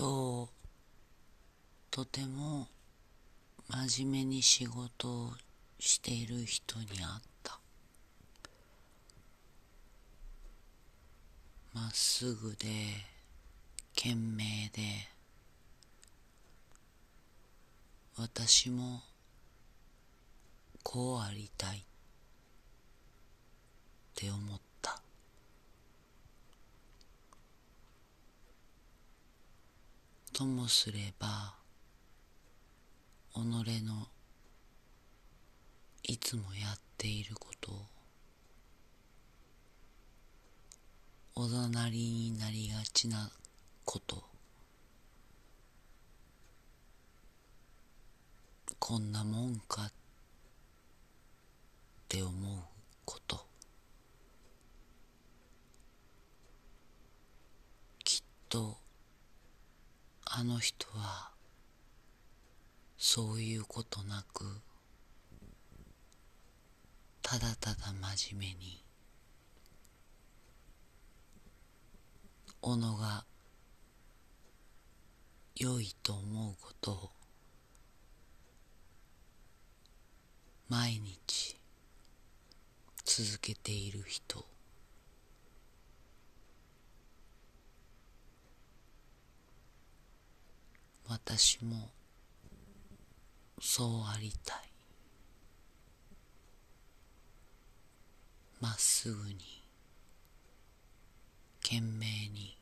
今日とても真面目に仕事をしている人に会った。まっすぐで懸命で私もこうありたいって思ったともすれば己のいつもやっていることをおざなりになりがちなことこんなもんかって思うこときっとあの人はそういうことなくただただ真面目に己が良いと思うことを毎日続けている人。私もそうありたい。まっすぐに懸命に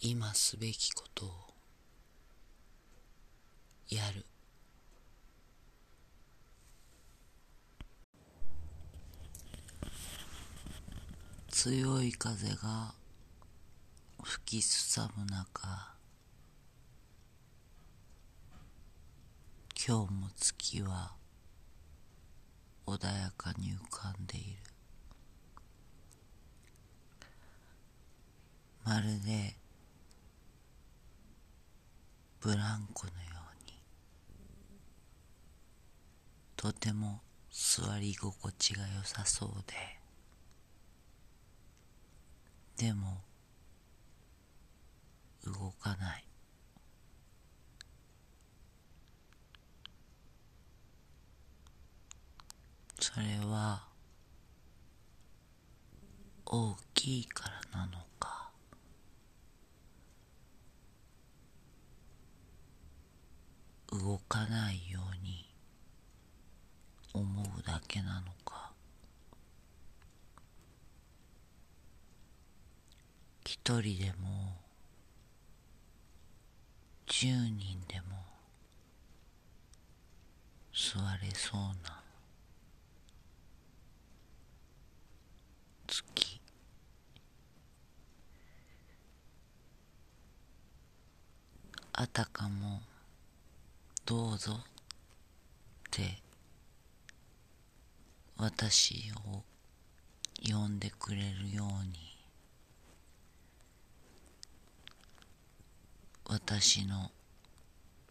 今すべきことをやる。強い風が吹きすさぶ中今日も月は穏やかに浮かんでいる。まるでブランコのようにとても座り心地が良さそうででも動かない。それは大きいからなのか。動かないように思うだけなのか。一人でも十人でも座れそうな月。あたかもどうぞって私を呼んでくれるように。私の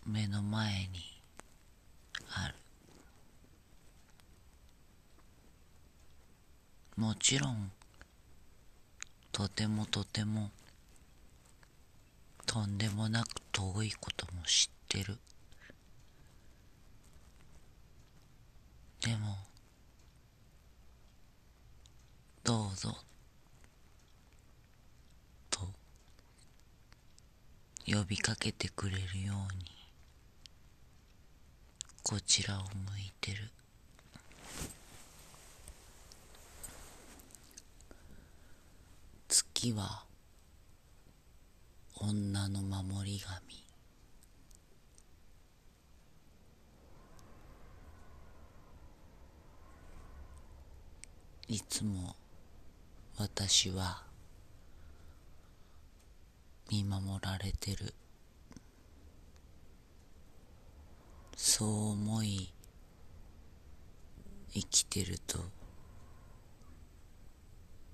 目の前にある。もちろんとてもとてもとんでもなく遠いことも知ってる。でもどうぞと呼びかけてくれるように。こちらを向いてる。月は女の守り神。いつも私は見守られてる。そう思い生きてると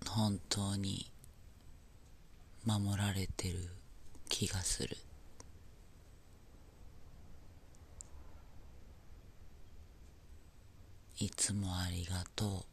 本当に守られてる気がする。いつもありがとう。